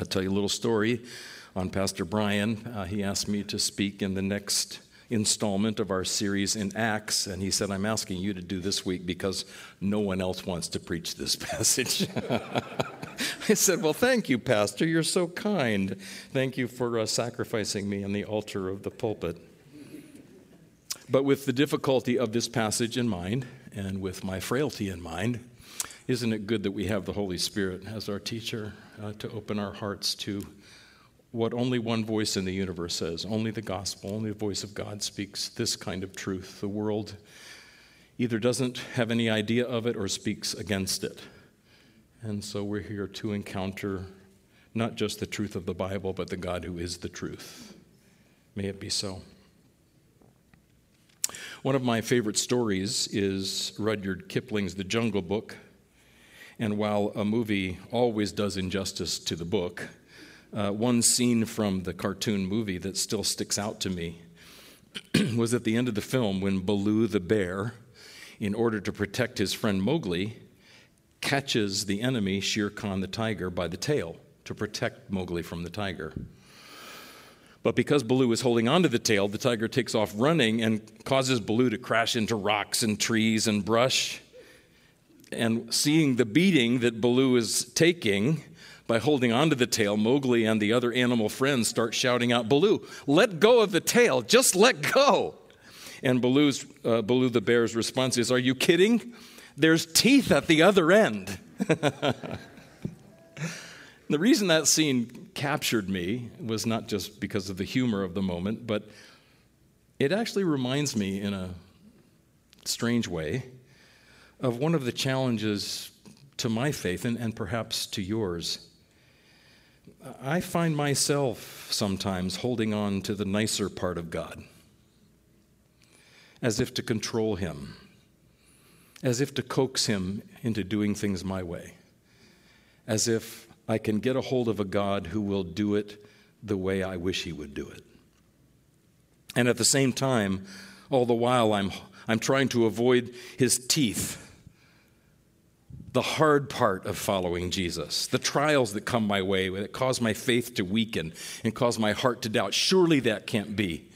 I'll tell you a little story on Pastor Brian. Uh, he asked me to speak in the next installment of our series in Acts, and he said, I'm asking you to do this week because no one else wants to preach this passage. I said, Well, thank you, Pastor. You're so kind. Thank you for uh, sacrificing me on the altar of the pulpit. But with the difficulty of this passage in mind, and with my frailty in mind, isn't it good that we have the Holy Spirit as our teacher uh, to open our hearts to what only one voice in the universe says. Only the gospel, only the voice of God speaks this kind of truth. The world either doesn't have any idea of it or speaks against it. And so we're here to encounter not just the truth of the Bible, but the God who is the truth. May it be so. One of my favorite stories is Rudyard Kipling's The Jungle Book. And while a movie always does injustice to the book, uh, one scene from the cartoon movie that still sticks out to me was at the end of the film when Baloo the bear, in order to protect his friend Mowgli, catches the enemy Shere Khan the tiger by the tail to protect Mowgli from the tiger. But because Baloo is holding onto the tail, the tiger takes off running and causes Baloo to crash into rocks and trees and brush. And seeing the beating that Baloo is taking, by holding onto the tail, Mowgli and the other animal friends start shouting out, Baloo, let go of the tail, just let go. And Baloo's, uh, Baloo the bear's response is, Are you kidding? There's teeth at the other end. the reason that scene captured me was not just because of the humor of the moment, but it actually reminds me in a strange way of one of the challenges to my faith and, and perhaps to yours. I find myself sometimes holding on to the nicer part of God, as if to control Him, as if to coax Him into doing things my way, as if I can get a hold of a God who will do it the way I wish He would do it. And at the same time, all the while, I'm, I'm trying to avoid His teeth the hard part of following Jesus, the trials that come my way that cause my faith to weaken and cause my heart to doubt. Surely that can't be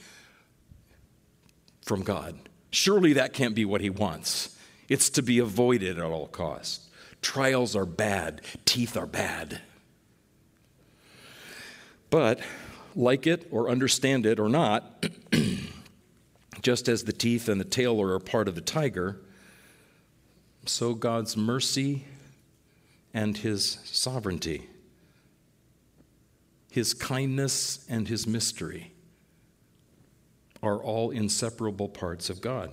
from God. Surely that can't be what He wants. It's to be avoided at all costs. Trials are bad, teeth are bad. But, like it or understand it or not, just as the teeth and the tail are a part of the tiger, so God's mercy and his sovereignty, his kindness and his mystery are all inseparable parts of God.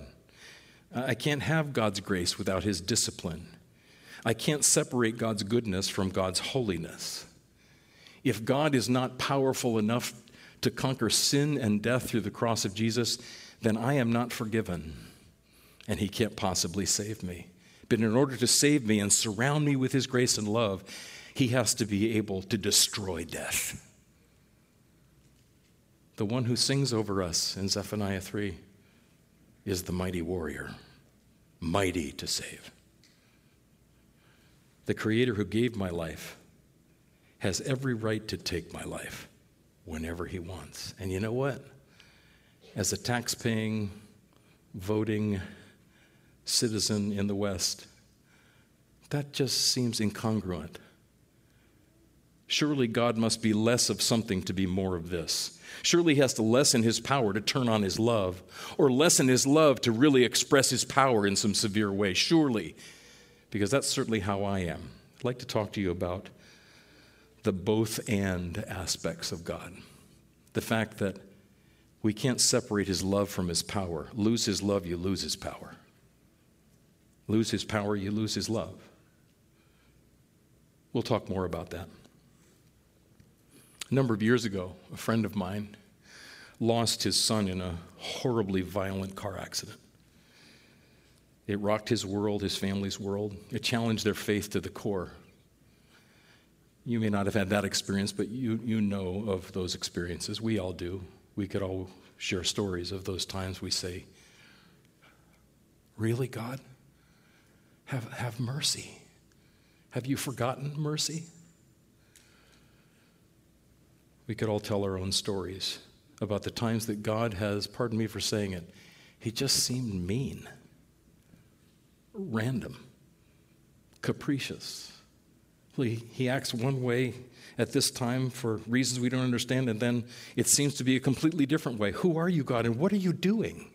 I can't have God's grace without his discipline. I can't separate God's goodness from God's holiness. If God is not powerful enough to conquer sin and death through the cross of Jesus, then I am not forgiven, and he can't possibly save me. But in order to save me and surround me with his grace and love, he has to be able to destroy death. The one who sings over us in Zephaniah 3 is the mighty warrior, mighty to save. The creator who gave my life has every right to take my life whenever he wants. And you know what? As a tax paying, voting, citizen in the West. That just seems incongruent. Surely God must be less of something to be more of this. Surely he has to lessen his power to turn on his love, or lessen his love to really express his power in some severe way. Surely, because that's certainly how I am. I'd like to talk to you about the both and aspects of God. The fact that we can't separate his love from his power. Lose his love, you lose his power lose his power, you lose his love. We'll talk more about that. A number of years ago, a friend of mine lost his son in a horribly violent car accident. It rocked his world, his family's world. It challenged their faith to the core. You may not have had that experience, but you, you know of those experiences. We all do. We could all share stories of those times we say, Really, God? Have, have mercy. Have you forgotten mercy? We could all tell our own stories about the times that God has, pardon me for saying it, He just seemed mean, random, capricious. He, he acts one way at this time for reasons we don't understand, and then it seems to be a completely different way. Who are you, God, and what are you doing?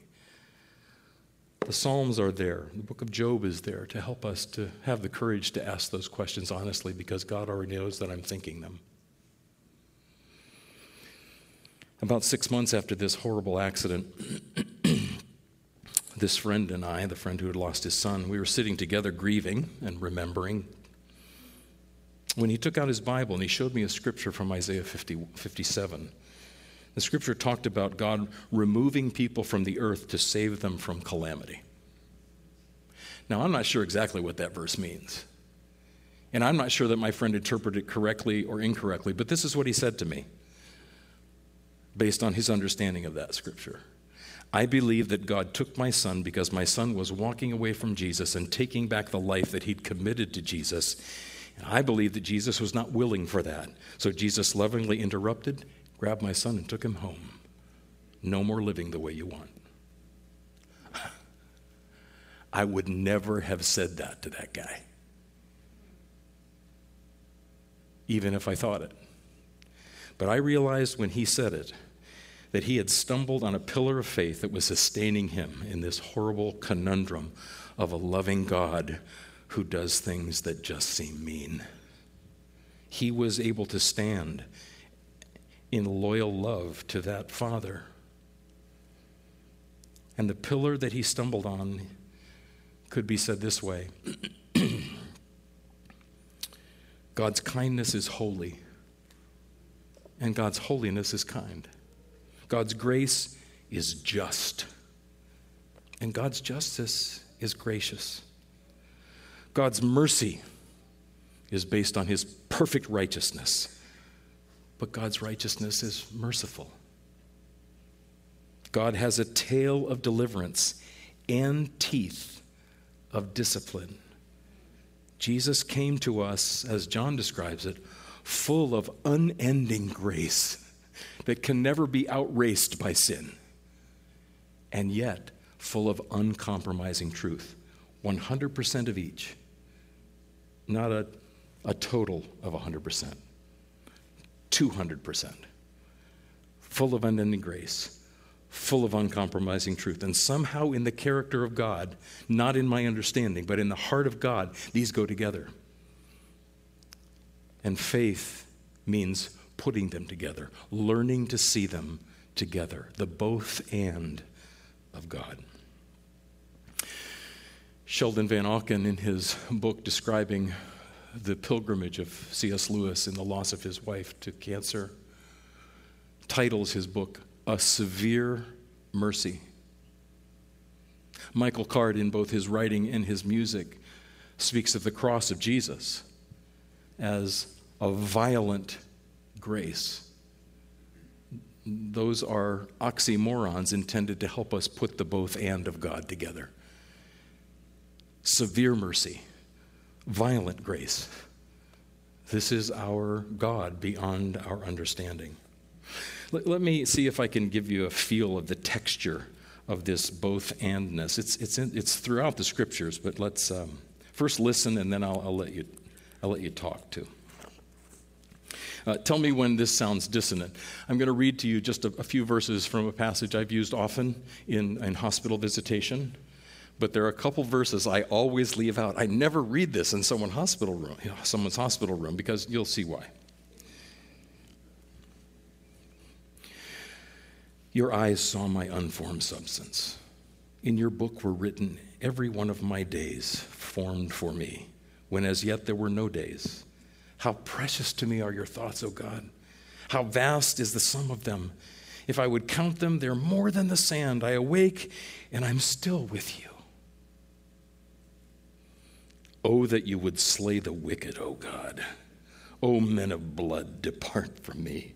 The Psalms are there. The book of Job is there to help us to have the courage to ask those questions honestly because God already knows that I'm thinking them. About six months after this horrible accident, this friend and I, the friend who had lost his son, we were sitting together grieving and remembering. When he took out his Bible and he showed me a scripture from Isaiah 50, 57, the scripture talked about God removing people from the earth to save them from calamity. Now, I'm not sure exactly what that verse means. And I'm not sure that my friend interpreted it correctly or incorrectly, but this is what he said to me based on his understanding of that scripture. I believe that God took my son because my son was walking away from Jesus and taking back the life that he'd committed to Jesus. And I believe that Jesus was not willing for that. So Jesus lovingly interrupted, grabbed my son, and took him home. No more living the way you want. I would never have said that to that guy, even if I thought it. But I realized when he said it, that he had stumbled on a pillar of faith that was sustaining him in this horrible conundrum of a loving God who does things that just seem mean. He was able to stand in loyal love to that Father. And the pillar that he stumbled on could be said this way God's kindness is holy, and God's holiness is kind. God's grace is just, and God's justice is gracious. God's mercy is based on his perfect righteousness, but God's righteousness is merciful. God has a tail of deliverance and teeth of discipline. Jesus came to us, as John describes it, full of unending grace that can never be outraced by sin, and yet full of uncompromising truth. 100% of each, not a, a total of 100%, 200%. Full of unending grace, full of uncompromising truth. And somehow, in the character of God, not in my understanding, but in the heart of God, these go together. And faith means putting them together, learning to see them together, the both and of God. Sheldon Vanauken, in his book describing the pilgrimage of C.S. Lewis and the loss of his wife to cancer, titles his book, A Severe Mercy. Michael Card, in both his writing and his music, speaks of the cross of Jesus as a violent grace. Those are oxymorons intended to help us put the both and of God together. Severe mercy, violent grace. This is our God beyond our understanding. Let, let, me see if I can give you a feel of the texture of this both andness. It's, it's, in, it's throughout the scriptures, but let's um, first listen and then I'll, I'll, let you, I'll let you talk too. Uh, tell me when this sounds dissonant. I'm going to read to you just a, a few verses from a passage I've used often in, in hospital visitation but there are a couple verses I always leave out. I never read this in someone hospital room, someone's hospital room because you'll see why. Your eyes saw my unformed substance. In your book were written every one of my days formed for me, when as yet there were no days. How precious to me are your thoughts, O God. How vast is the sum of them. If I would count them, they're more than the sand. I awake and I'm still with you. Oh, that you would slay the wicked, O God. O men of blood, depart from me.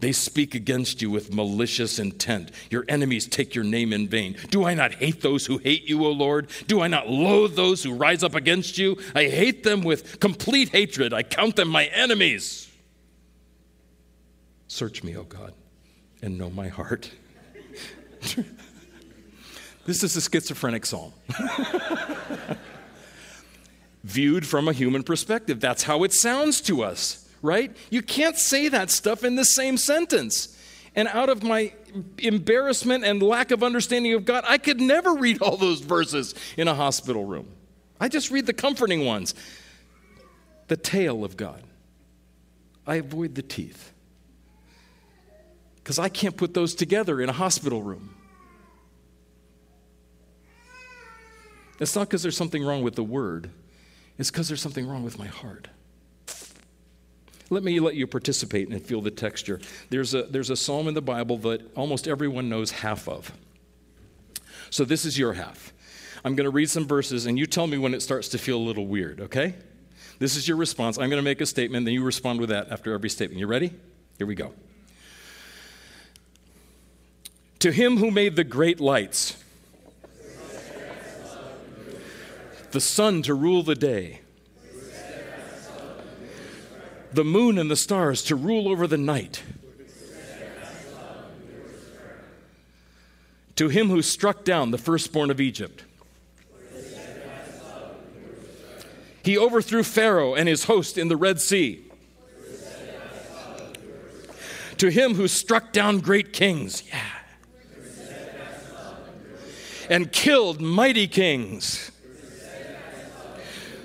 They speak against you with malicious intent. Your enemies take your name in vain. Do I not hate those who hate you, O Lord? Do I not loathe those who rise up against you? I hate them with complete hatred. I count them my enemies. Search me, O God, and know my heart. this is a schizophrenic psalm. Viewed from a human perspective, that's how it sounds to us, right? You can't say that stuff in the same sentence. And out of my embarrassment and lack of understanding of God, I could never read all those verses in a hospital room. I just read the comforting ones. The tail of God. I avoid the teeth. Because I can't put those together in a hospital room. It's not because there's something wrong with the word, it's because there's something wrong with my heart. Let me let you participate and feel the texture. There's a, there's a psalm in the Bible that almost everyone knows half of. So this is your half. I'm going to read some verses, and you tell me when it starts to feel a little weird, okay? This is your response. I'm going to make a statement, then you respond with that after every statement. You ready? Here we go. To him who made the great lights, the sun to rule the day, the moon and the stars to rule over the night. To him who struck down the firstborn of Egypt. He overthrew Pharaoh and his host in the Red Sea. To him who struck down great kings. Yeah. And killed mighty kings.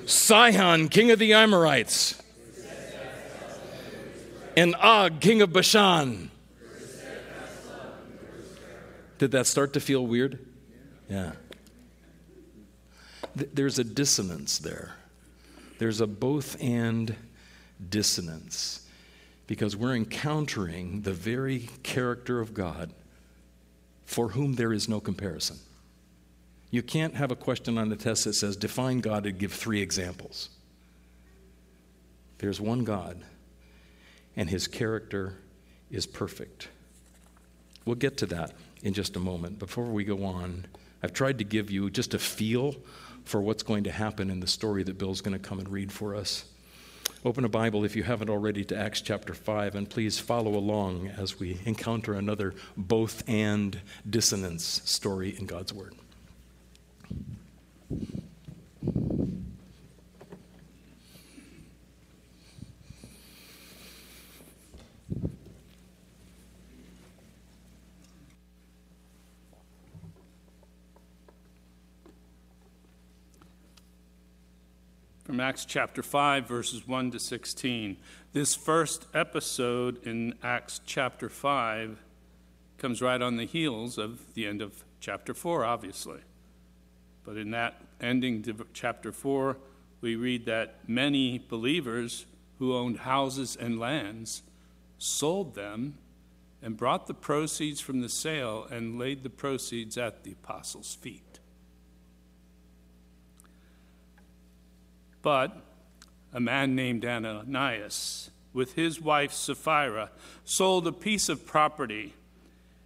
Sihon, king of the Amorites and Og, king of Bashan. Did that start to feel weird? Yeah. There's a dissonance there. There's a both and dissonance because we're encountering the very character of God for whom there is no comparison. You can't have a question on the test that says, define God and give three examples. There's one God and his character is perfect. We'll get to that in just a moment. Before we go on, I've tried to give you just a feel for what's going to happen in the story that Bill's going to come and read for us. Open a Bible if you haven't already to Acts chapter 5, and please follow along as we encounter another both and dissonance story in God's Word. From Acts chapter 5, verses 1 to 16. This first episode in Acts chapter 5 comes right on the heels of the end of chapter 4, obviously. But in that ending chapter 4, we read that many believers who owned houses and lands sold them and brought the proceeds from the sale and laid the proceeds at the apostles' feet. But a man named Ananias, with his wife Sapphira, sold a piece of property.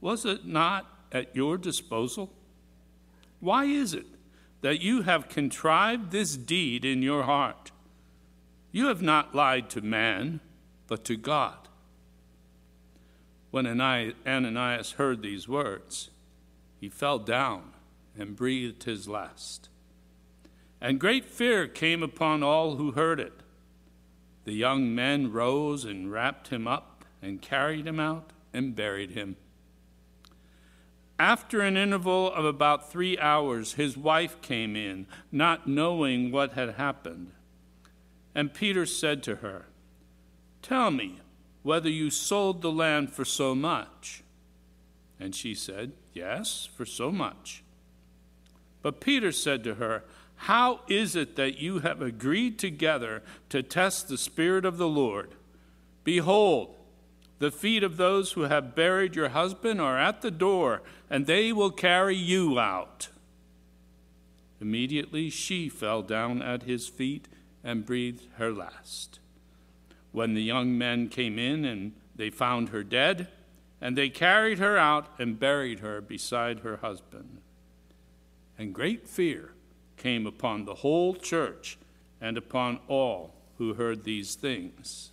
was it not at your disposal? Why is it that you have contrived this deed in your heart? You have not lied to man, but to God. When Ananias heard these words, he fell down and breathed his last. And great fear came upon all who heard it. The young men rose and wrapped him up and carried him out and buried him. After an interval of about three hours, his wife came in, not knowing what had happened. And Peter said to her, Tell me whether you sold the land for so much. And she said, Yes, for so much. But Peter said to her, How is it that you have agreed together to test the Spirit of the Lord? Behold, The feet of those who have buried your husband are at the door, and they will carry you out. Immediately she fell down at his feet and breathed her last. When the young men came in and they found her dead, and they carried her out and buried her beside her husband. And great fear came upon the whole church and upon all who heard these things.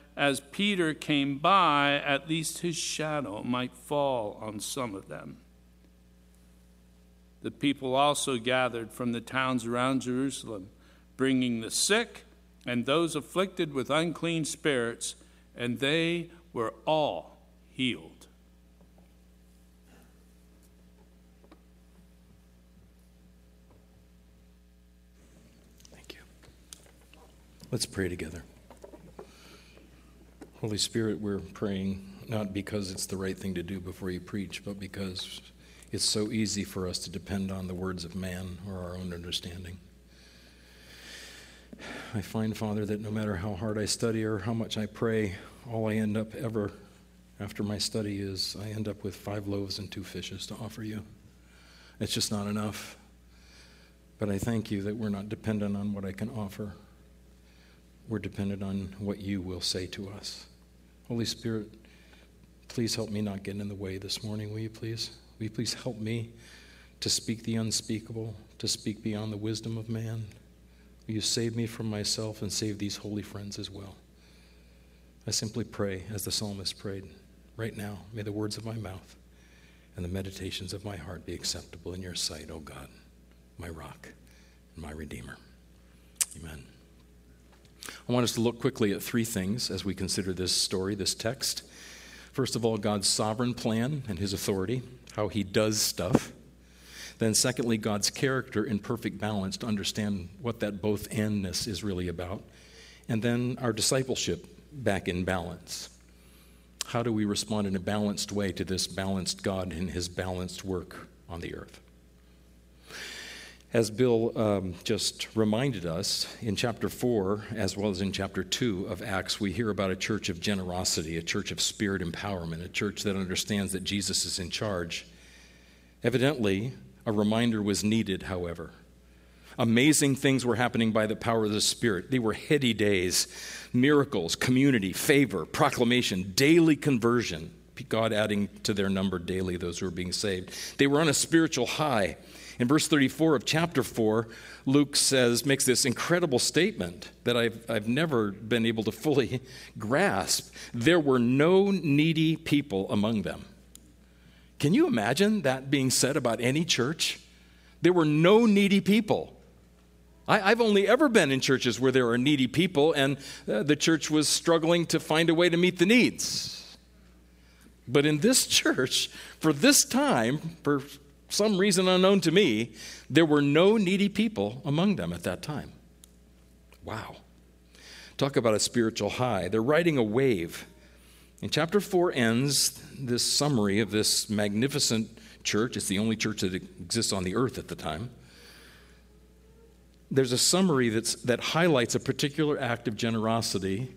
as Peter came by, at least his shadow might fall on some of them. The people also gathered from the towns around Jerusalem, bringing the sick and those afflicted with unclean spirits, and they were all healed. Thank you. Let's pray together. Holy Spirit, we're praying not because it's the right thing to do before you preach, but because it's so easy for us to depend on the words of man or our own understanding. I find, Father, that no matter how hard I study or how much I pray, all I end up ever after my study is I end up with five loaves and two fishes to offer you. It's just not enough. But I thank you that we're not dependent on what I can offer. We're dependent on what you will say to us. Holy Spirit, please help me not get in the way this morning, will you please? Will you please help me to speak the unspeakable, to speak beyond the wisdom of man? Will you save me from myself and save these holy friends as well? I simply pray, as the psalmist prayed, right now, may the words of my mouth and the meditations of my heart be acceptable in your sight, O God, my rock and my redeemer. Amen. I want us to look quickly at three things as we consider this story, this text. First of all, God's sovereign plan and his authority, how he does stuff. Then, secondly, God's character in perfect balance to understand what that both andness is really about. And then our discipleship back in balance. How do we respond in a balanced way to this balanced God and his balanced work on the earth? As Bill um, just reminded us, in chapter 4, as well as in chapter 2 of Acts, we hear about a church of generosity, a church of spirit empowerment, a church that understands that Jesus is in charge. Evidently, a reminder was needed, however. Amazing things were happening by the power of the Spirit. They were heady days miracles, community, favor, proclamation, daily conversion. God adding to their number daily those who were being saved. They were on a spiritual high. In verse 34 of chapter 4, Luke says, makes this incredible statement that I've, I've never been able to fully grasp. There were no needy people among them. Can you imagine that being said about any church? There were no needy people. I, have only ever been in churches where there are needy people, and uh, the church was struggling to find a way to meet the needs. But in this church, for this time, for some reason unknown to me, there were no needy people among them at that time. Wow. Talk about a spiritual high. They're riding a wave. And chapter 4 ends this summary of this magnificent church. It's the only church that exists on the earth at the time. There's a summary that's, that highlights a particular act of generosity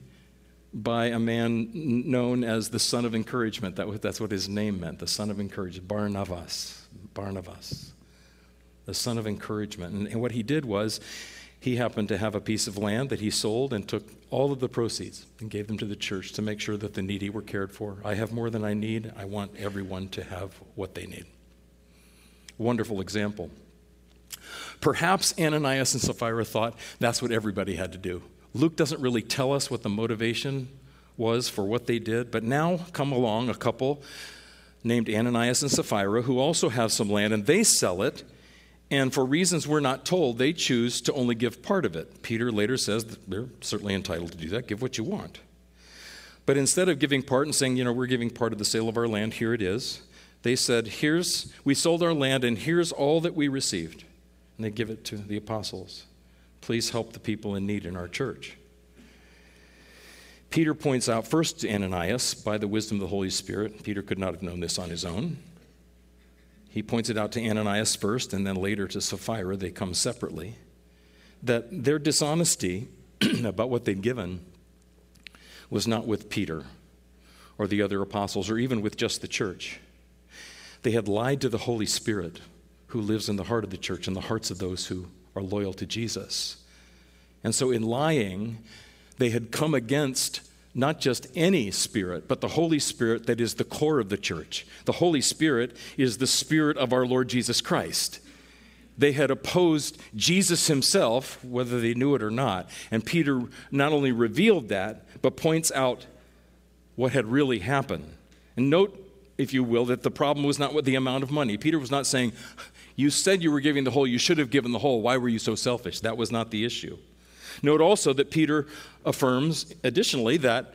by a man known as the son of encouragement. That, that's what his name meant, the son of encouragement, Barnabas. Barnabas, the son of encouragement. And, and what he did was he happened to have a piece of land that he sold and took all of the proceeds and gave them to the church to make sure that the needy were cared for. I have more than I need. I want everyone to have what they need. Wonderful example. Perhaps Ananias and Sapphira thought that's what everybody had to do. Luke doesn't really tell us what the motivation was for what they did, but now come along a couple named Ananias and Sapphira who also have some land and they sell it. And for reasons we're not told, they choose to only give part of it. Peter later says they're certainly entitled to do that. Give what you want. But instead of giving part and saying, you know, we're giving part of the sale of our land, here it is, they said, here's, we sold our land and here's all that we received. And they give it to the apostles. Please help the people in need in our church. Peter points out first to Ananias by the wisdom of the Holy Spirit. Peter could not have known this on his own. He points it out to Ananias first and then later to Sapphira. They come separately. That their dishonesty about what they'd given was not with Peter or the other apostles or even with just the church. They had lied to the Holy Spirit who lives in the heart of the church and the hearts of those who are loyal to Jesus. And so, in lying, they had come against not just any spirit, but the Holy Spirit that is the core of the church. The Holy Spirit is the Spirit of our Lord Jesus Christ. They had opposed Jesus himself, whether they knew it or not. And Peter not only revealed that, but points out what had really happened. And note, if you will, that the problem was not with the amount of money. Peter was not saying, You said you were giving the whole, you should have given the whole. Why were you so selfish? That was not the issue. Note also that Peter affirms additionally that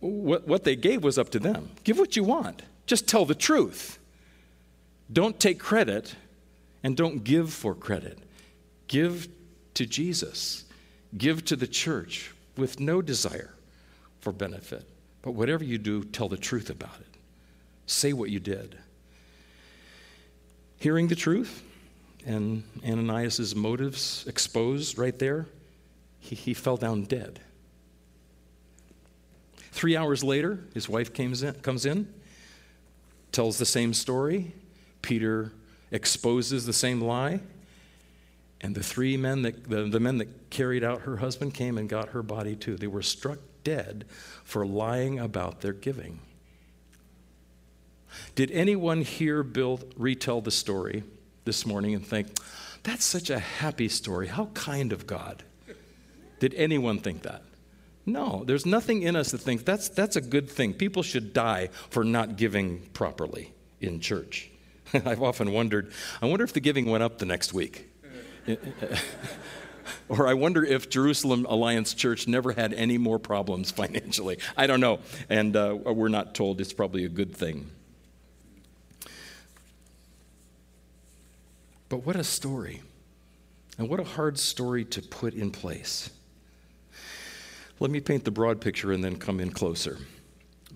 what, they gave was up to them. Give what you want, just tell the truth. Don't take credit and don't give for credit. Give to Jesus, give to the church with no desire for benefit. But whatever you do, tell the truth about it. Say what you did. Hearing the truth and Ananias' motives exposed right there, he, he fell down dead. Three hours later, his wife comes in, comes in, tells the same story. Peter exposes the same lie. And the three men that, the, the men that carried out her husband came and got her body too. They were struck dead for lying about their giving. Did anyone hear Bill retell the story this morning and think, that's such a happy story? How kind of God? Did anyone think that? No, there's nothing in us that thinks that's, that's a good thing. People should die for not giving properly in church. I've often wondered, I wonder if the giving went up the next week. or I wonder if Jerusalem Alliance Church never had any more problems financially. I don't know. And uh, we're not told it's probably a good thing. But what a story. And what a hard story to put in place. Let me paint the broad picture and then come in closer.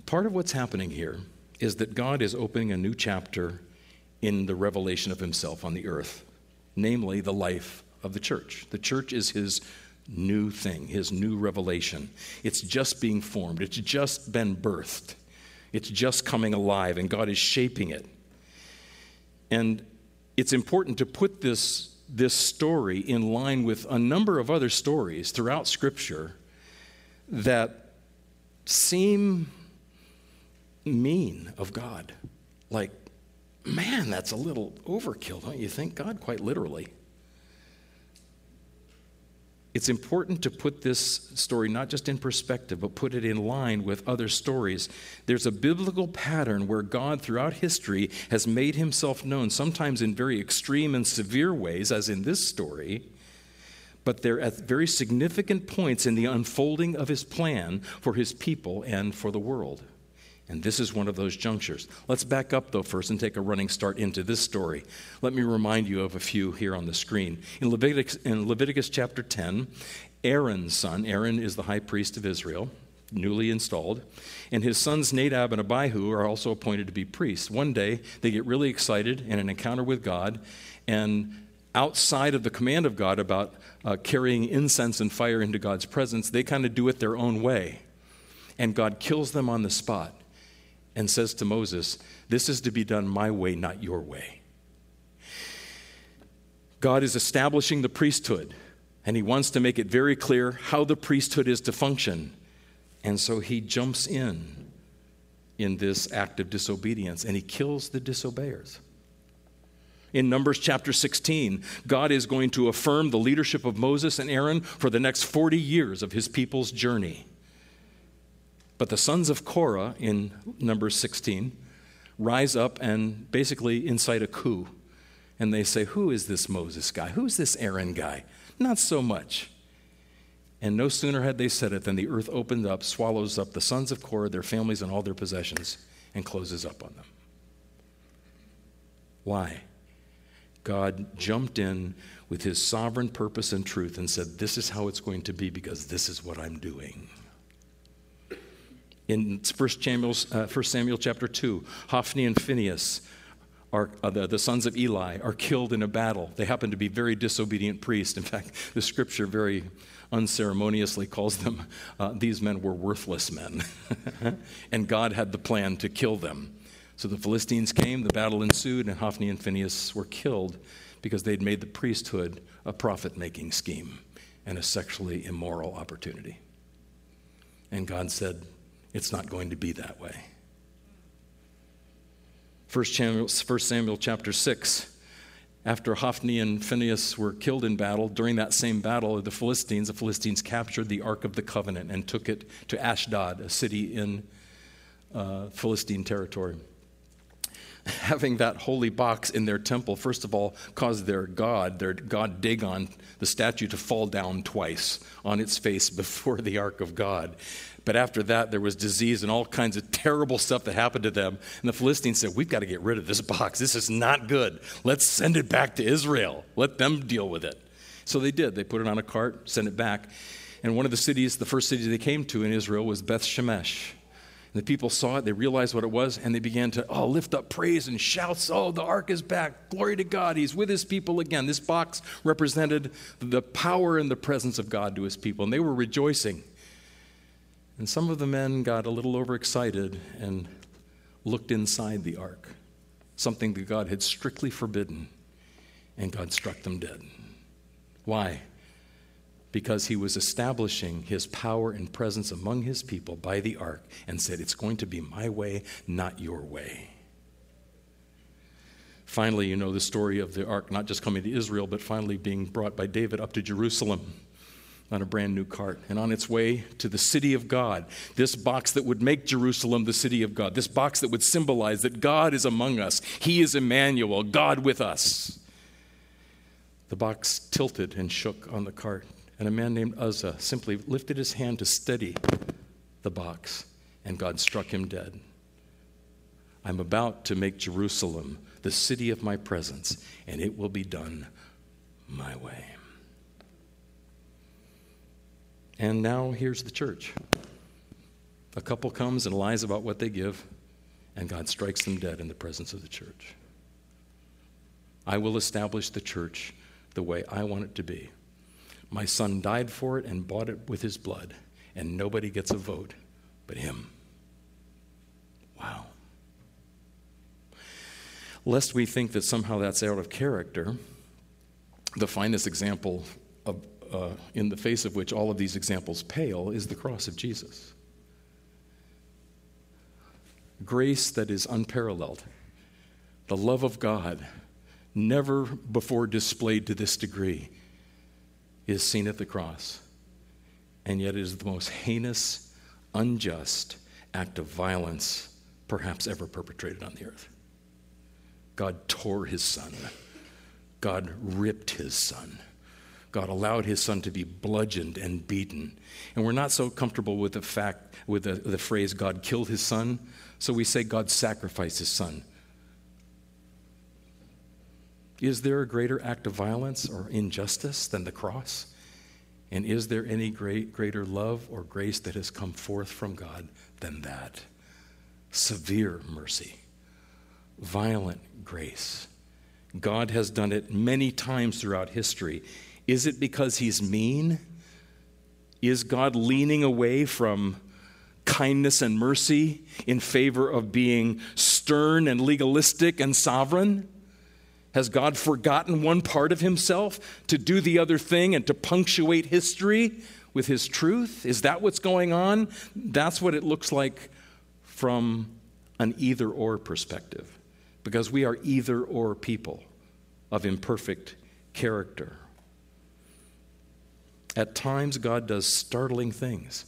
Part of what's happening here is that God is opening a new chapter in the revelation of himself on the earth, namely the life of the church. The church is his new thing, his new revelation. It's just being formed, it's just been birthed, it's just coming alive, and God is shaping it. And it's important to put this, this story in line with a number of other stories throughout Scripture that seem mean of God. Like, man, that's a little overkill, don't you think? God, quite literally. It's important to put this story not just in perspective, but put it in line with other stories. There's a biblical pattern where God, throughout history, has made himself known, sometimes in very extreme and severe ways, as in this story, but they're at very significant points in the unfolding of his plan for his people and for the world. And this is one of those junctures. Let's back up, though, first and take a running start into this story. Let me remind you of a few here on the screen. In Leviticus, in Leviticus chapter 10, Aaron's son, Aaron is the high priest of Israel, newly installed, and his sons Nadab and Abihu are also appointed to be priests. One day, they get really excited in an encounter with God, and outside of the command of God about uh, carrying incense and fire into God's presence, they kind of do it their own way. And God kills them on the spot and says to Moses, This is to be done my way, not your way. God is establishing the priesthood, and he wants to make it very clear how the priesthood is to function. And so he jumps in in this act of disobedience and he kills the disobeyers. In Numbers chapter 16, God is going to affirm the leadership of Moses and Aaron for the next 40 years of his people's journey. But the sons of Korah in Numbers 16 rise up and basically incite a coup. And they say, Who is this Moses guy? Who's this Aaron guy? Not so much. And no sooner had they said it than the earth opened up, swallows up the sons of Korah, their families, and all their possessions, and closes up on them. Why? God jumped in with his sovereign purpose and truth and said, This is how it's going to be because this is what I'm doing. In 1 Samuel, uh, 1 Samuel chapter 2, Hophni and Phinehas, are, uh, the, the sons of Eli, are killed in a battle. They happen to be very disobedient priests. In fact, the scripture very unceremoniously calls them, uh, these men were worthless men. and God had the plan to kill them. So the Philistines came, the battle ensued, and Hophni and Phinehas were killed because they'd made the priesthood a profit making scheme and a sexually immoral opportunity. And God said, It's not going to be that way. 1 Samuel, 1 Samuel chapter 6 after Hophni and Phinehas were killed in battle, during that same battle the Philistines, the Philistines captured the Ark of the Covenant and took it to Ashdod, a city in uh, Philistine territory. Having that holy box in their temple, first of all, caused their god, their god Dagon, the statue, to fall down twice on its face before the Ark of God. But after that, there was disease and all kinds of terrible stuff that happened to them. And the Philistines said, We've got to get rid of this box. This is not good. Let's send it back to Israel. Let them deal with it. So they did. They put it on a cart, sent it back. And one of the cities, the first city they came to in Israel was Beth Shemesh. The people saw it, they realized what it was, and they began to oh, lift up praise and shouts, Oh, the ark is back. Glory to God. He's with his people again. This box represented the power and the presence of God to his people, and they were rejoicing. And some of the men got a little overexcited and looked inside the ark, something that God had strictly forbidden, and God struck them dead. Why? Because he was establishing his power and presence among his people by the ark and said, It's going to be my way, not your way. Finally, you know the story of the ark not just coming to Israel, but finally being brought by David up to Jerusalem on a brand new cart and on its way to the city of God. This box that would make Jerusalem the city of God. This box that would symbolize that God is among us. He is Emmanuel, God with us. The box tilted and shook on the cart, and a man named Uzzah simply lifted his hand to steady the box, and God struck him dead. I'm about to make Jerusalem the city of my presence, and it will be done my way. And now here's the church. A couple comes and lies about what they give, and God strikes them dead in the presence of the church. I will establish the church the way I want it to be. My son died for it and bought it with his blood, and nobody gets a vote but him. Wow. Lest we think that somehow that's out of character, the finest example of uh, in the face of which all of these examples pale is the cross of Jesus. Grace that is unparalleled, the love of God, never before displayed to this degree, is seen at the cross. And yet it is the most heinous, unjust act of violence perhaps ever perpetrated on the earth. God tore his son. God ripped his son. God allowed his son to be bludgeoned and beaten. And we're not so comfortable with the fact, with the, the phrase, God killed his son, so we say God sacrificed his son. Is there a greater act of violence or injustice than the cross? And is there any great, greater love or grace that has come forth from God than that? Severe mercy, violent grace. God has done it many times throughout history. Is it because he's mean? Is God leaning away from kindness and mercy in favor of being stern and legalistic and sovereign? Has God forgotten one part of himself to do the other thing and to punctuate history with his truth? Is that what's going on? That's what it looks like from an either or perspective, because we are either or people of imperfect character. At times, God does startling things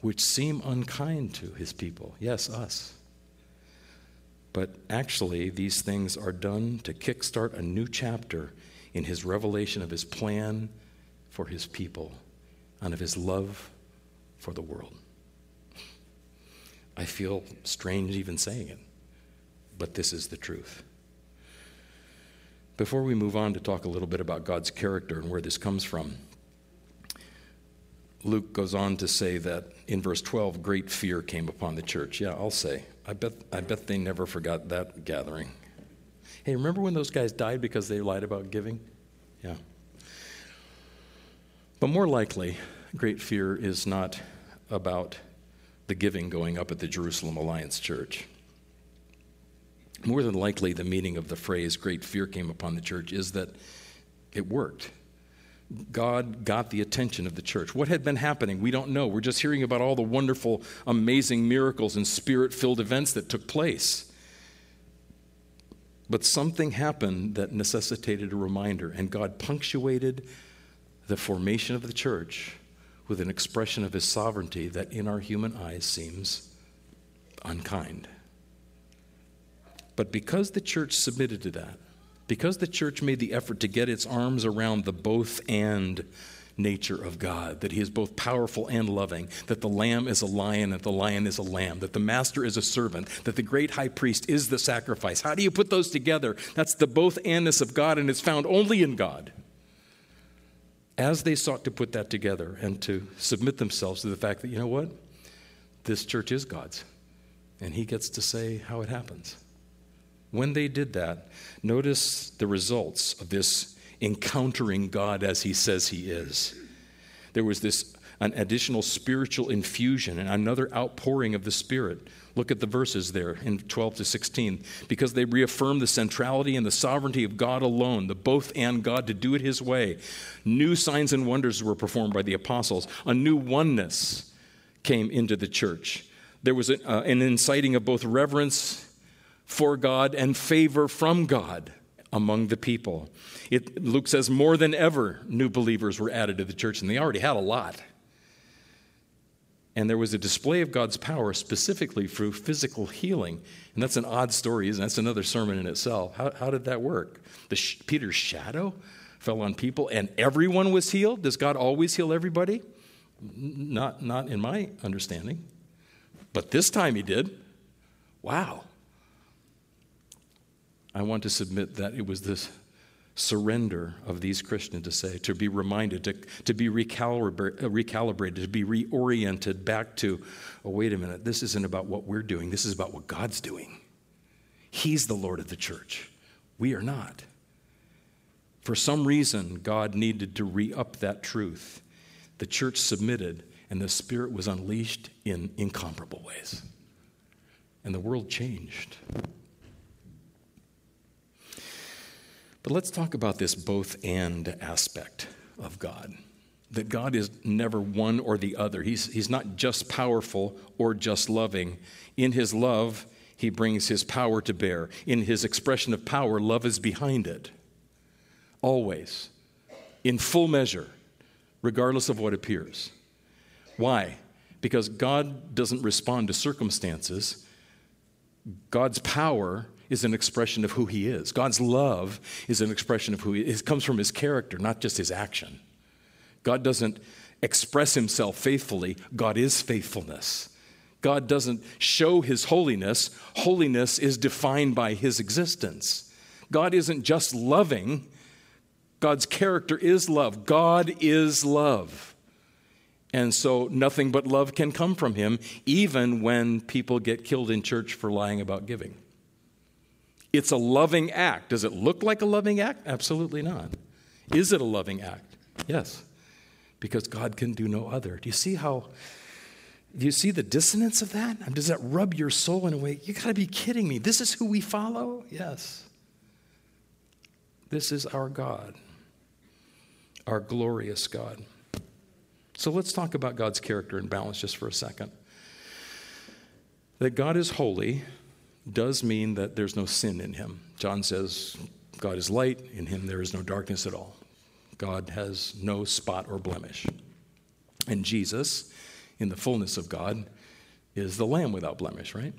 which seem unkind to his people. Yes, us. But actually, these things are done to kickstart a new chapter in his revelation of his plan for his people, and of his love for the world. I feel strange even saying it, but this is the truth. Before we move on to talk a little bit about God's character and where this comes from, Luke goes on to say that in verse 12, great fear came upon the church. Yeah, I'll say. I bet, I bet they never forgot that gathering. Hey, remember when those guys died because they lied about giving? Yeah. But more likely, great fear is not about the giving going up at the Jerusalem Alliance Church. More than likely, the meaning of the phrase great fear came upon the church is that it worked. God got the attention of the church. What had been happening? We don't know. We're just hearing about all the wonderful, amazing miracles and spirit filled events that took place. But something happened that necessitated a reminder, and God punctuated the formation of the church with an expression of his sovereignty that in our human eyes seems unkind. But because the church submitted to that, because the church made the effort to get its arms around the both and nature of God, that He is both powerful and loving, that the lamb is a lion, that the lion is a lamb, that the master is a servant, that the great high priest is the sacrifice. How do you put those together? That's the both andness of God, and it's found only in God. As they sought to put that together and to submit themselves to the fact that, you know what? This church is God's, and He gets to say how it happens. When they did that, notice the results of this encountering God as He says He is. There was this an additional spiritual infusion and another outpouring of the Spirit. Look at the verses there in 12 to 16. Because they reaffirmed the centrality and the sovereignty of God alone, the both and God to do it His way. New signs and wonders were performed by the apostles. A new oneness came into the church. There was a, uh, an inciting of both reverence for God and favor from God among the people. It, Luke says more than ever, new believers were added to the church, and they already had a lot. And there was a display of God's power specifically through physical healing. And that's an odd story, isn't it? That's another sermon in itself. How, how did that work? The sh- Peter's shadow fell on people and everyone was healed? Does God always heal everybody? Not, not in my understanding. But this time he did. Wow. I want to submit that it was this surrender of these Christians to say, to be reminded, to, to be recalibrated, uh, recalibrated, to be reoriented back to, oh, wait a minute, this isn't about what we're doing, this is about what God's doing. He's the Lord of the church. We are not. For some reason, God needed to re up that truth. The church submitted, and the Spirit was unleashed in incomparable ways. And the world changed. But let's talk about this both and aspect of God. That God is never one or the other. He's, he's not just powerful or just loving. In his love, he brings his power to bear. In his expression of power, love is behind it. Always. In full measure, regardless of what appears. Why? Because God doesn't respond to circumstances. God's power is an expression of who he is. God's love is an expression of who he is. It comes from his character, not just his action. God doesn't express himself faithfully, God is faithfulness. God doesn't show his holiness, holiness is defined by his existence. God isn't just loving, God's character is love. God is love. And so nothing but love can come from him, even when people get killed in church for lying about giving. It's a loving act. Does it look like a loving act? Absolutely not. Is it a loving act? Yes, because God can do no other. Do you see how? Do you see the dissonance of that? Does that rub your soul in a way? You got to be kidding me. This is who we follow? Yes. This is our God, our glorious God. So let's talk about God's character and balance just for a second. That God is holy does mean that there's no sin in him. John says, God is light, in him there is no darkness at all. God has no spot or blemish. And Jesus, in the fullness of God, is the lamb without blemish, right?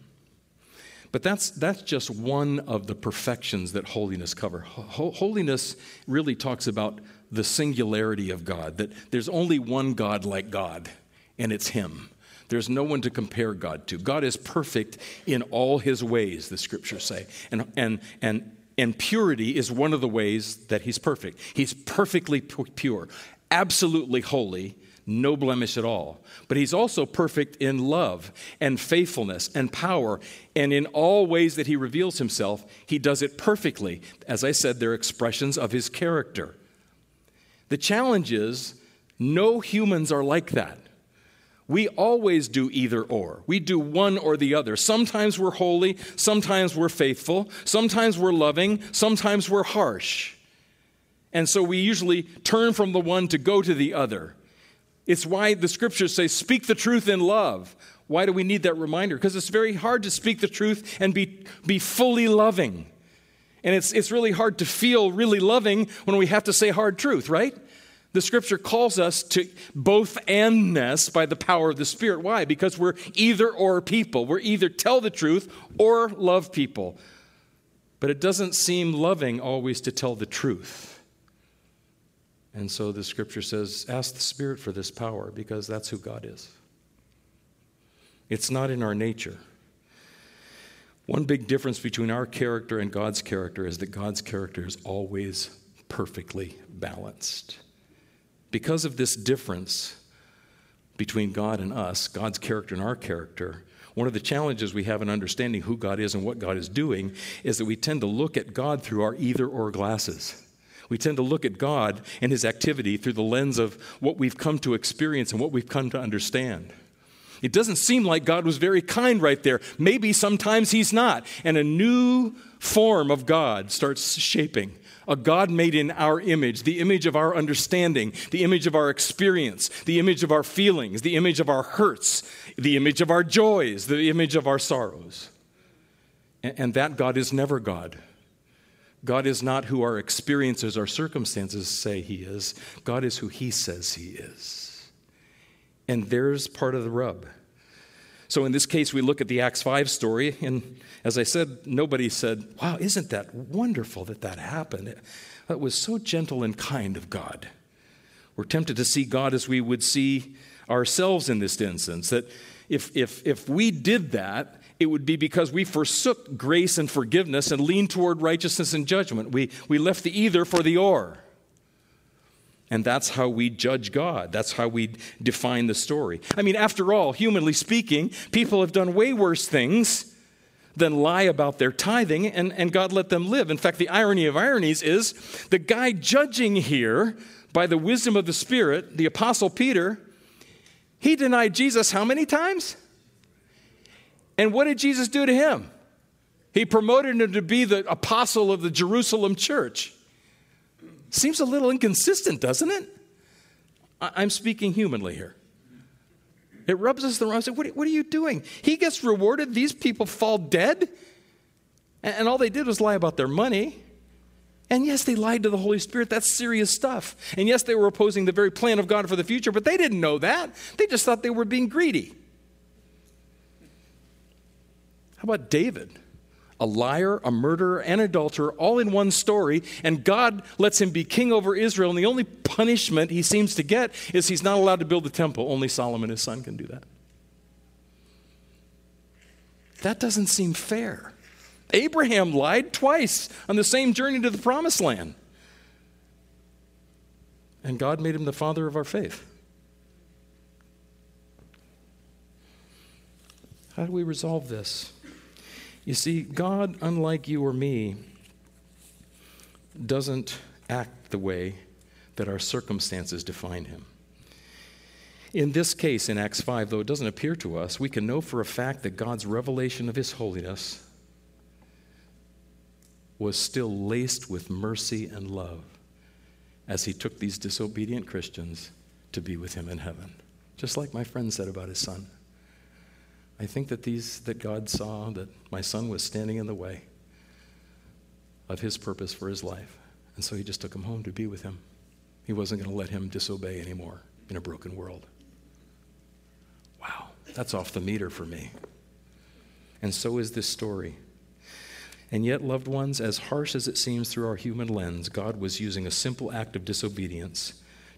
But that's, that's just one of the perfections that holiness cover. Holiness really talks about the singularity of God, that there's only one God like God, and it's Him. There's no one to compare God to. God is perfect in all His ways, the scriptures say. And, and, and, and purity is one of the ways that He's perfect. He's perfectly pure, absolutely holy, no blemish at all. But he's also perfect in love and faithfulness and power. And in all ways that he reveals himself, he does it perfectly. As I said, they're expressions of his character. The challenge is no humans are like that. We always do either or. We do one or the other. Sometimes we're holy, sometimes we're faithful, sometimes we're loving, sometimes we're harsh. And so we usually turn from the one to go to the other. It's why the scriptures say, speak the truth in love. Why do we need that reminder? Because it's very hard to speak the truth and be, be fully loving. And it's, it's really hard to feel really loving when we have to say hard truth, right? The scripture calls us to both andness by the power of the Spirit. Why? Because we're either or people. We're either tell the truth or love people. But it doesn't seem loving always to tell the truth. And so the scripture says, ask the Spirit for this power because that's who God is. It's not in our nature. One big difference between our character and God's character is that God's character is always perfectly balanced. Because of this difference between God and us, God's character and our character, one of the challenges we have in understanding who God is and what God is doing is that we tend to look at God through our either or glasses. We tend to look at God and His activity through the lens of what we've come to experience and what we've come to understand. It doesn't seem like God was very kind right there. Maybe sometimes He's not. And a new form of God starts shaping. A God made in our image, the image of our understanding, the image of our experience, the image of our feelings, the image of our hurts, the image of our joys, the image of our sorrows. And that God is never God. God is not who our experiences, our circumstances say He is. God is who He says He is. And there's part of the rub. So in this case, we look at the Acts 5 story, and as I said, nobody said, Wow, isn't that wonderful that that happened? That was so gentle and kind of God. We're tempted to see God as we would see ourselves in this instance, that if, if, if we did that, it would be because we forsook grace and forgiveness and leaned toward righteousness and judgment. We, we left the either for the or. And that's how we judge God. That's how we define the story. I mean, after all, humanly speaking, people have done way worse things than lie about their tithing, and, and God let them live. In fact, the irony of ironies is the guy judging here by the wisdom of the Spirit, the Apostle Peter, he denied Jesus how many times? And what did Jesus do to him? He promoted him to be the apostle of the Jerusalem church. Seems a little inconsistent, doesn't it? I'm speaking humanly here. It rubs us the wrong. way. what are you doing? He gets rewarded. These people fall dead. And, all they did was lie about their money. And yes, they lied to the Holy Spirit. That's serious stuff. And yes, they were opposing the very plan of God for the future, but they didn't know that. They just thought they were being greedy. How about David? A liar, a murderer, and adulterer, all in one story, and God lets him be king over Israel, and the only punishment he seems to get is he's not allowed to build the temple. Only Solomon, his son, can do that. That doesn't seem fair. Abraham lied twice on the same journey to the promised land. And God made him the father of our faith. How do we resolve this? You see, God, unlike you or me, doesn't act the way that our circumstances define him. In this case, in Acts 5, though it doesn't appear to us, we can know for a fact that God's revelation of his holiness was still laced with mercy and love as he took these disobedient Christians to be with him in heaven. Just like my friend said about his son. I think that these that God saw that my son was standing in the way of his purpose for his life. And so he just took him home to be with him. He wasn't going to let him disobey anymore in a broken world. Wow, that's off the meter for me. And so is this story. And yet, loved ones, as harsh as it seems through our human lens, God was using a simple act of disobedience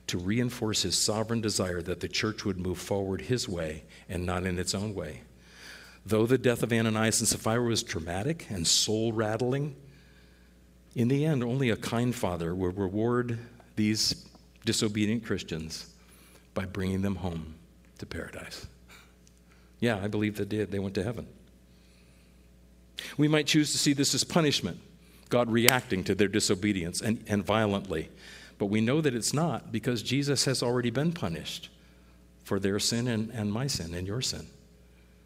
to reinforce his sovereign desire that the church would move forward his way and not in its own way. Though the death of Ananias and Sapphira was traumatic and soul rattling, in the end, only a kind father will reward these disobedient Christians by bringing them home to paradise. Yeah, I believe they did. They went to heaven. We might choose to see this as punishment, God reacting to their disobedience and, and violently. But we know that it's not because Jesus has already been punished for their sin and, and my sin and your sin.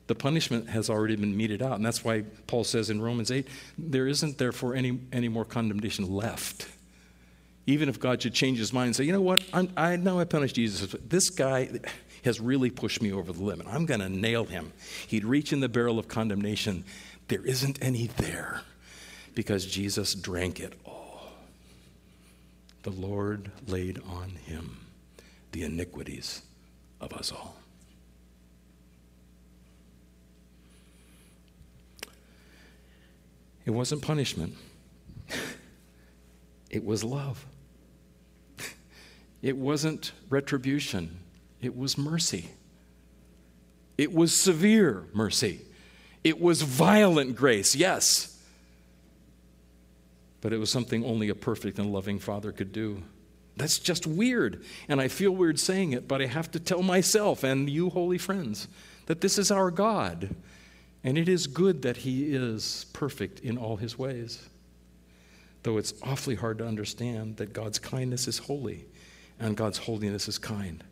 The punishment has already been meted out. And that's why Paul says in Romans 8, there isn't therefore any, any more condemnation left. Even if God should change his mind and say, you know what, I'm, i know I punished Jesus, but this guy has really pushed me over the limit. I'm going to nail him. He'd reach in the barrel of condemnation there isn't any there because Jesus drank it all. The Lord laid on him the iniquities of us all. It wasn't punishment, it was love. It wasn't retribution, it was mercy. It was severe mercy. It was violent grace, yes. But it was something only a perfect and loving Father could do. That's just weird. And I feel weird saying it, but I have to tell myself and you, holy friends, that this is our God. And it is good that He is perfect in all His ways. Though it's awfully hard to understand that God's kindness is holy and God's holiness is kind.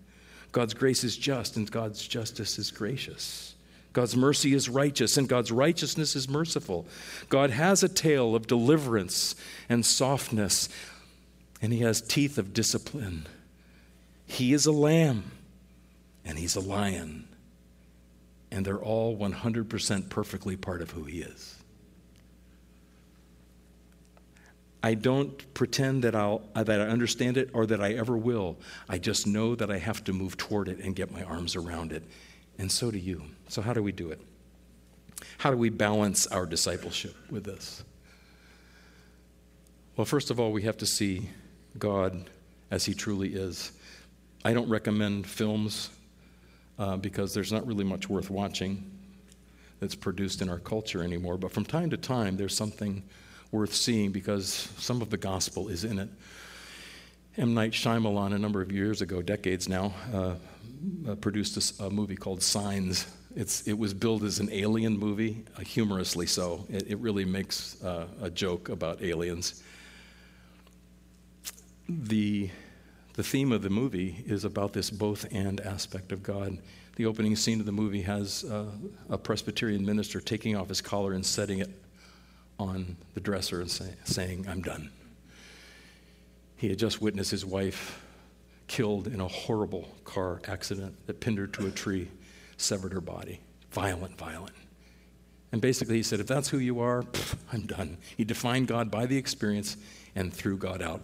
God's grace is just and God's justice is gracious. God's mercy is righteous, and God's righteousness is merciful. God has a tail of deliverance and softness, and He has teeth of discipline. He is a lamb, and He's a lion, and they're all 100% perfectly part of who He is. I don't pretend that, I'll, that I understand it or that I ever will. I just know that I have to move toward it and get my arms around it and so do you. So, how do we do it? How do we balance our discipleship with this? Well, first of all, we have to see God as He truly is. I don't recommend films uh, because there's not really much worth watching that's produced in our culture anymore. But from time to time, there's something worth seeing because some of the gospel is in it. M. Night Shyamalan, a number of years ago, decades now, uh, uh, produced a, a, movie called Signs. It's, it was billed as an alien movie, uh, humorously so. It, it really makes uh, a joke about aliens. The, the theme of the movie is about this both and aspect of God. The opening scene of the movie has uh, a Presbyterian minister taking off his collar and setting it on the dresser and say, saying, I'm done. He had just witnessed his wife killed in a horrible car accident that pinned her to a tree, severed her body. Violent, violent. And basically, he said, if that's who you are, pff, I'm done. He defined God by the experience and threw God out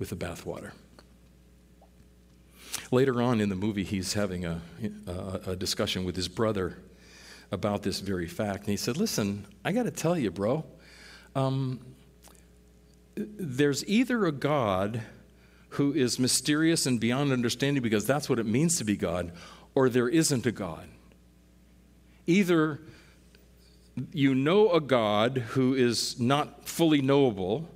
with the bathwater. Later on in the movie, he's having a, a, a discussion with his brother about this very fact. And he said, Listen, I got to tell you, bro, um, there's either a God who is mysterious and beyond understanding because that's what it means to be God, or there isn't a God. Either you know a God who is not fully knowable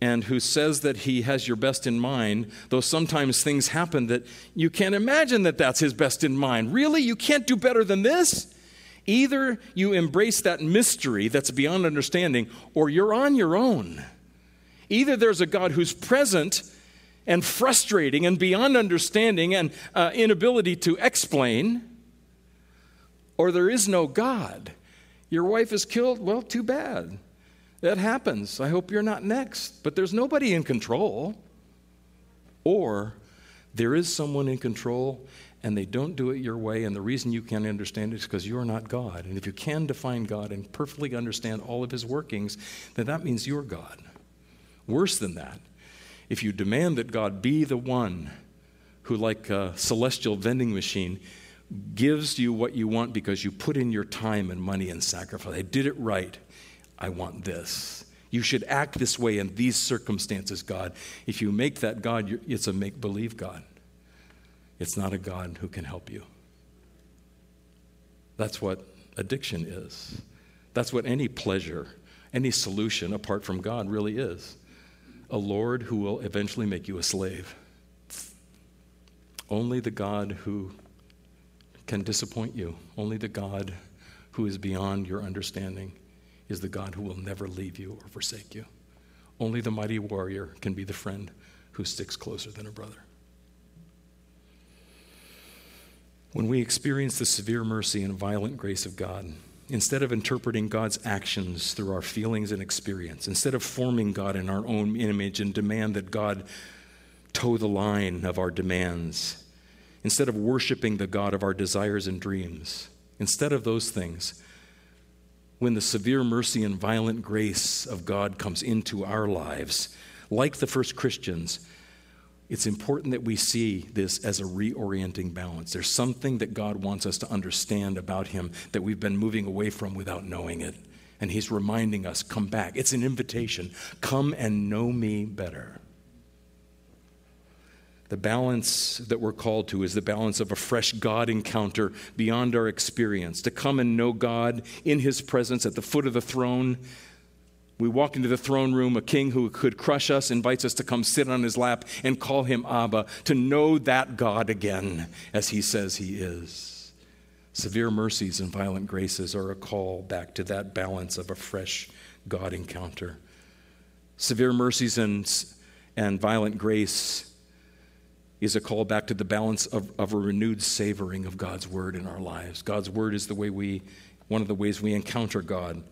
and who says that he has your best in mind, though sometimes things happen that you can't imagine that that's his best in mind. Really? You can't do better than this? Either you embrace that mystery that's beyond understanding, or you're on your own. Either there's a God who's present and frustrating and beyond understanding and uh, inability to explain, or there is no God. Your wife is killed? Well, too bad. That happens. I hope you're not next. But there's nobody in control. Or there is someone in control and they don't do it your way, and the reason you can't understand it is because you're not God. And if you can define God and perfectly understand all of his workings, then that means you're God. Worse than that, if you demand that God be the one who, like a celestial vending machine, gives you what you want because you put in your time and money and sacrifice, I did it right. I want this. You should act this way in these circumstances, God. If you make that God, it's a make believe God. It's not a God who can help you. That's what addiction is. That's what any pleasure, any solution apart from God really is. A Lord who will eventually make you a slave. Only the God who can disappoint you, only the God who is beyond your understanding is the God who will never leave you or forsake you. Only the mighty warrior can be the friend who sticks closer than a brother. When we experience the severe mercy and violent grace of God, instead of interpreting God's actions through our feelings and experience, instead of forming God in our own image and demand that God toe the line of our demands, instead of worshiping the God of our desires and dreams, instead of those things, when the severe mercy and violent grace of God comes into our lives, like the first Christians, it's important that we see this as a reorienting balance. There's something that God wants us to understand about Him that we've been moving away from without knowing it. And He's reminding us, come back. It's an invitation. Come and know me better. The balance that we're called to is the balance of a fresh God encounter beyond our experience, to come and know God in His presence at the foot of the throne. We walk into the throne room, a king who could crush us invites us to come sit on his lap and call him Abba, to know that God again as he says he is. Severe mercies and violent graces are a call back to that balance of a fresh God encounter. Severe mercies and, and violent grace is a call back to the balance of, of a renewed savoring of God's word in our lives. God's word is the way we, one of the ways we encounter God.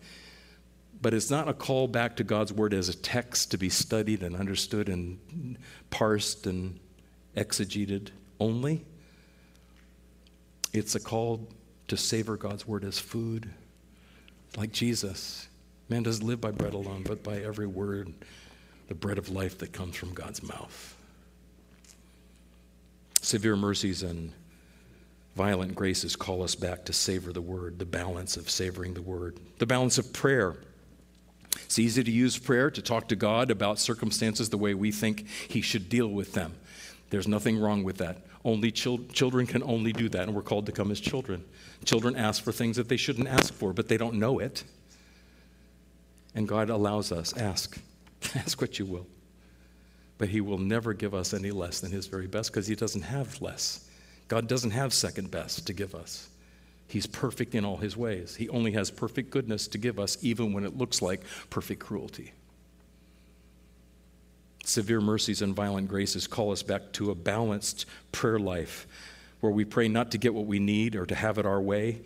But it's not a call back to God's word as a text to be studied and understood and parsed and exegeted only. It's a call to savor God's word as food, like Jesus. Man doesn't live by bread alone, but by every word, the bread of life that comes from God's mouth severe mercies and violent graces call us back to savor the word, the balance of savoring the word, the balance of prayer. It's easy to use prayer to talk to God about circumstances the way we think He should deal with them. There's nothing wrong with that. Only chil- children can only do that, and we're called to come as children. Children ask for things that they shouldn't ask for, but they don't know it. And God allows us ask. ask what you will but He will never give us any less than His very best because He doesn't have less. God doesn't have second best to give us. He's perfect in all His ways. He only has perfect goodness to give us, even when it looks like perfect cruelty. Severe mercies and violent graces call us back to a balanced prayer life where we pray not to get what we need or to have it our way,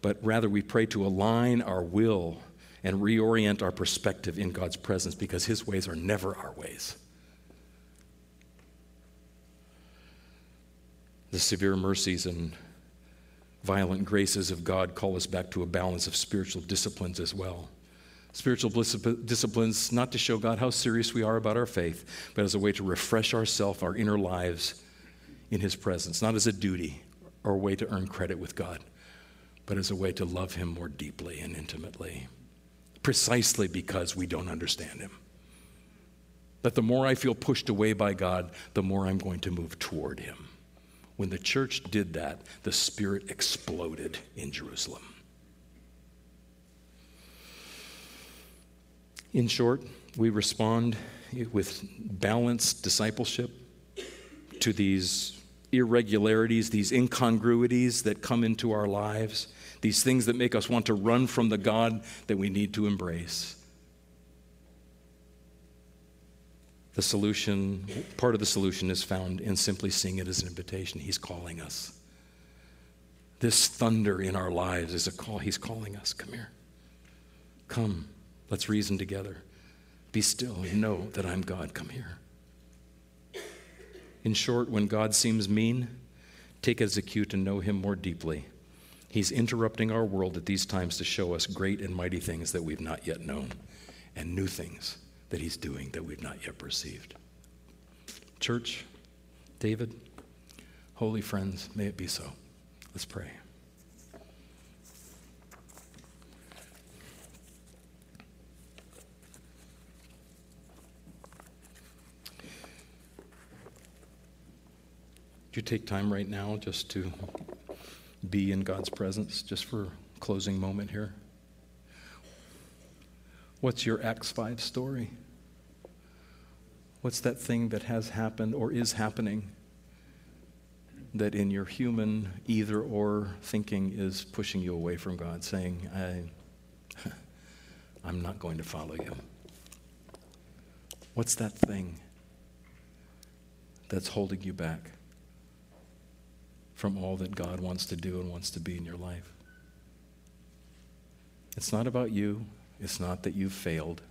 but rather we pray to align our will and reorient our perspective in God's presence because His ways are never our ways. The severe mercies and violent graces of God call us back to a balance of spiritual disciplines as well. Spiritual disciplines, not to show God how serious we are about our faith, but as a way to refresh ourselves, our inner lives in His presence, not as a duty or a way to earn credit with God, but as a way to love Him more deeply and intimately, precisely because we don't understand Him. That the more I feel pushed away by God, the more I'm going to move toward Him. When the church did that, the Spirit exploded in Jerusalem. In short, we respond with balanced discipleship to these irregularities, these incongruities that come into our lives, these things that make us want to run from the God that we need to embrace. The solution, part of the solution is found in simply seeing it as an invitation. He's calling us. This thunder in our lives is a call. He's calling us. Come here. Come. Let's reason together. Be still know that I'm God. Come here. In short, when God seems mean, take it as a cue to know him more deeply. He's interrupting our world at these times to show us great and mighty things that we've not yet known and new things that he's doing that we've not yet perceived. Church, David, holy friends, may it be so. Let's pray. Do you take time right now just to be in God's presence, just for closing moment here? What's your Acts 5 story? What's that thing that has happened or is happening that in your human either or thinking is pushing you away from God, saying, I, I'm not going to follow you? What's that thing that's holding you back from all that God wants to do and wants to be in your life? It's not about you. It's not that you've failed.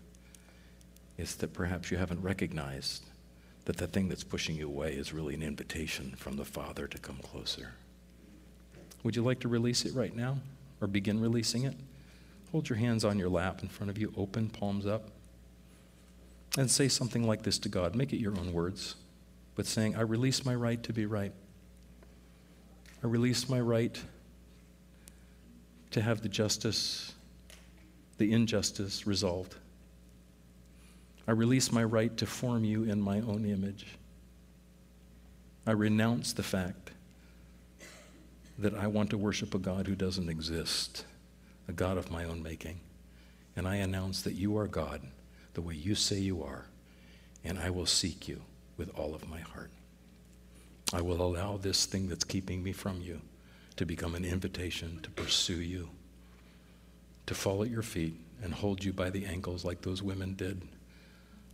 It's that perhaps you haven't recognized that the thing that's pushing you away is really an invitation from the Father to come closer. Would you like to release it right now or begin releasing it? Hold your hands on your lap in front of you, open, palms up, and say something like this to God. Make it your own words, but saying, I release my right to be right. I release my right to have the justice, the injustice resolved. I release my right to form you in my own image. I renounce the fact that I want to worship a God who doesn't exist, a God of my own making. And I announce that you are God the way you say you are, and I will seek you with all of my heart. I will allow this thing that's keeping me from you to become an invitation to pursue you, to fall at your feet and hold you by the ankles like those women did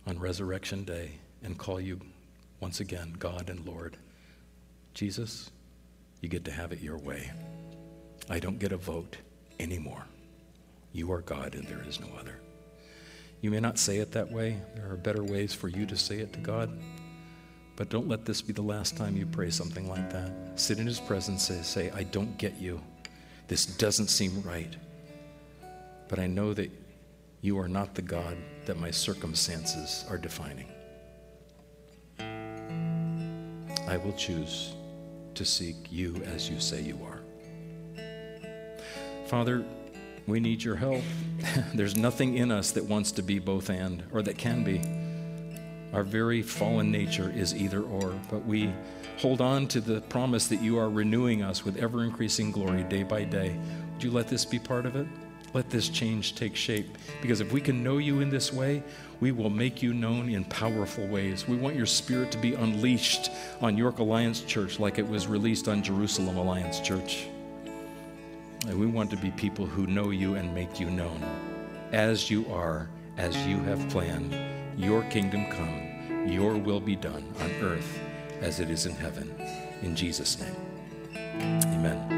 on Resurrection Day and call you once again God and Lord. Jesus, you get to have it your way. I don't get a vote anymore. You are God and there is no other. You may not say it that way. There are better ways for you to say it to God. But don't let this be the last time you pray something like that. Sit in His presence and say, I don't get you. This doesn't seem right. But I know that you are not the God that my circumstances are defining. I will choose to seek you as you say you are. Father, we need your help. There's nothing in us that wants to be both and, or that can be. Our very fallen nature is either or, but we hold on to the promise that you are renewing us with ever increasing glory day by day. Would you let this be part of it? Let this change take shape. Because if we can know you in this way, we will make you known in powerful ways. We want your spirit to be unleashed on York Alliance Church like it was released on Jerusalem Alliance Church. And we want to be people who know you and make you known as you are, as you have planned. Your kingdom come, your will be done on earth as it is in heaven. In Jesus' name, amen.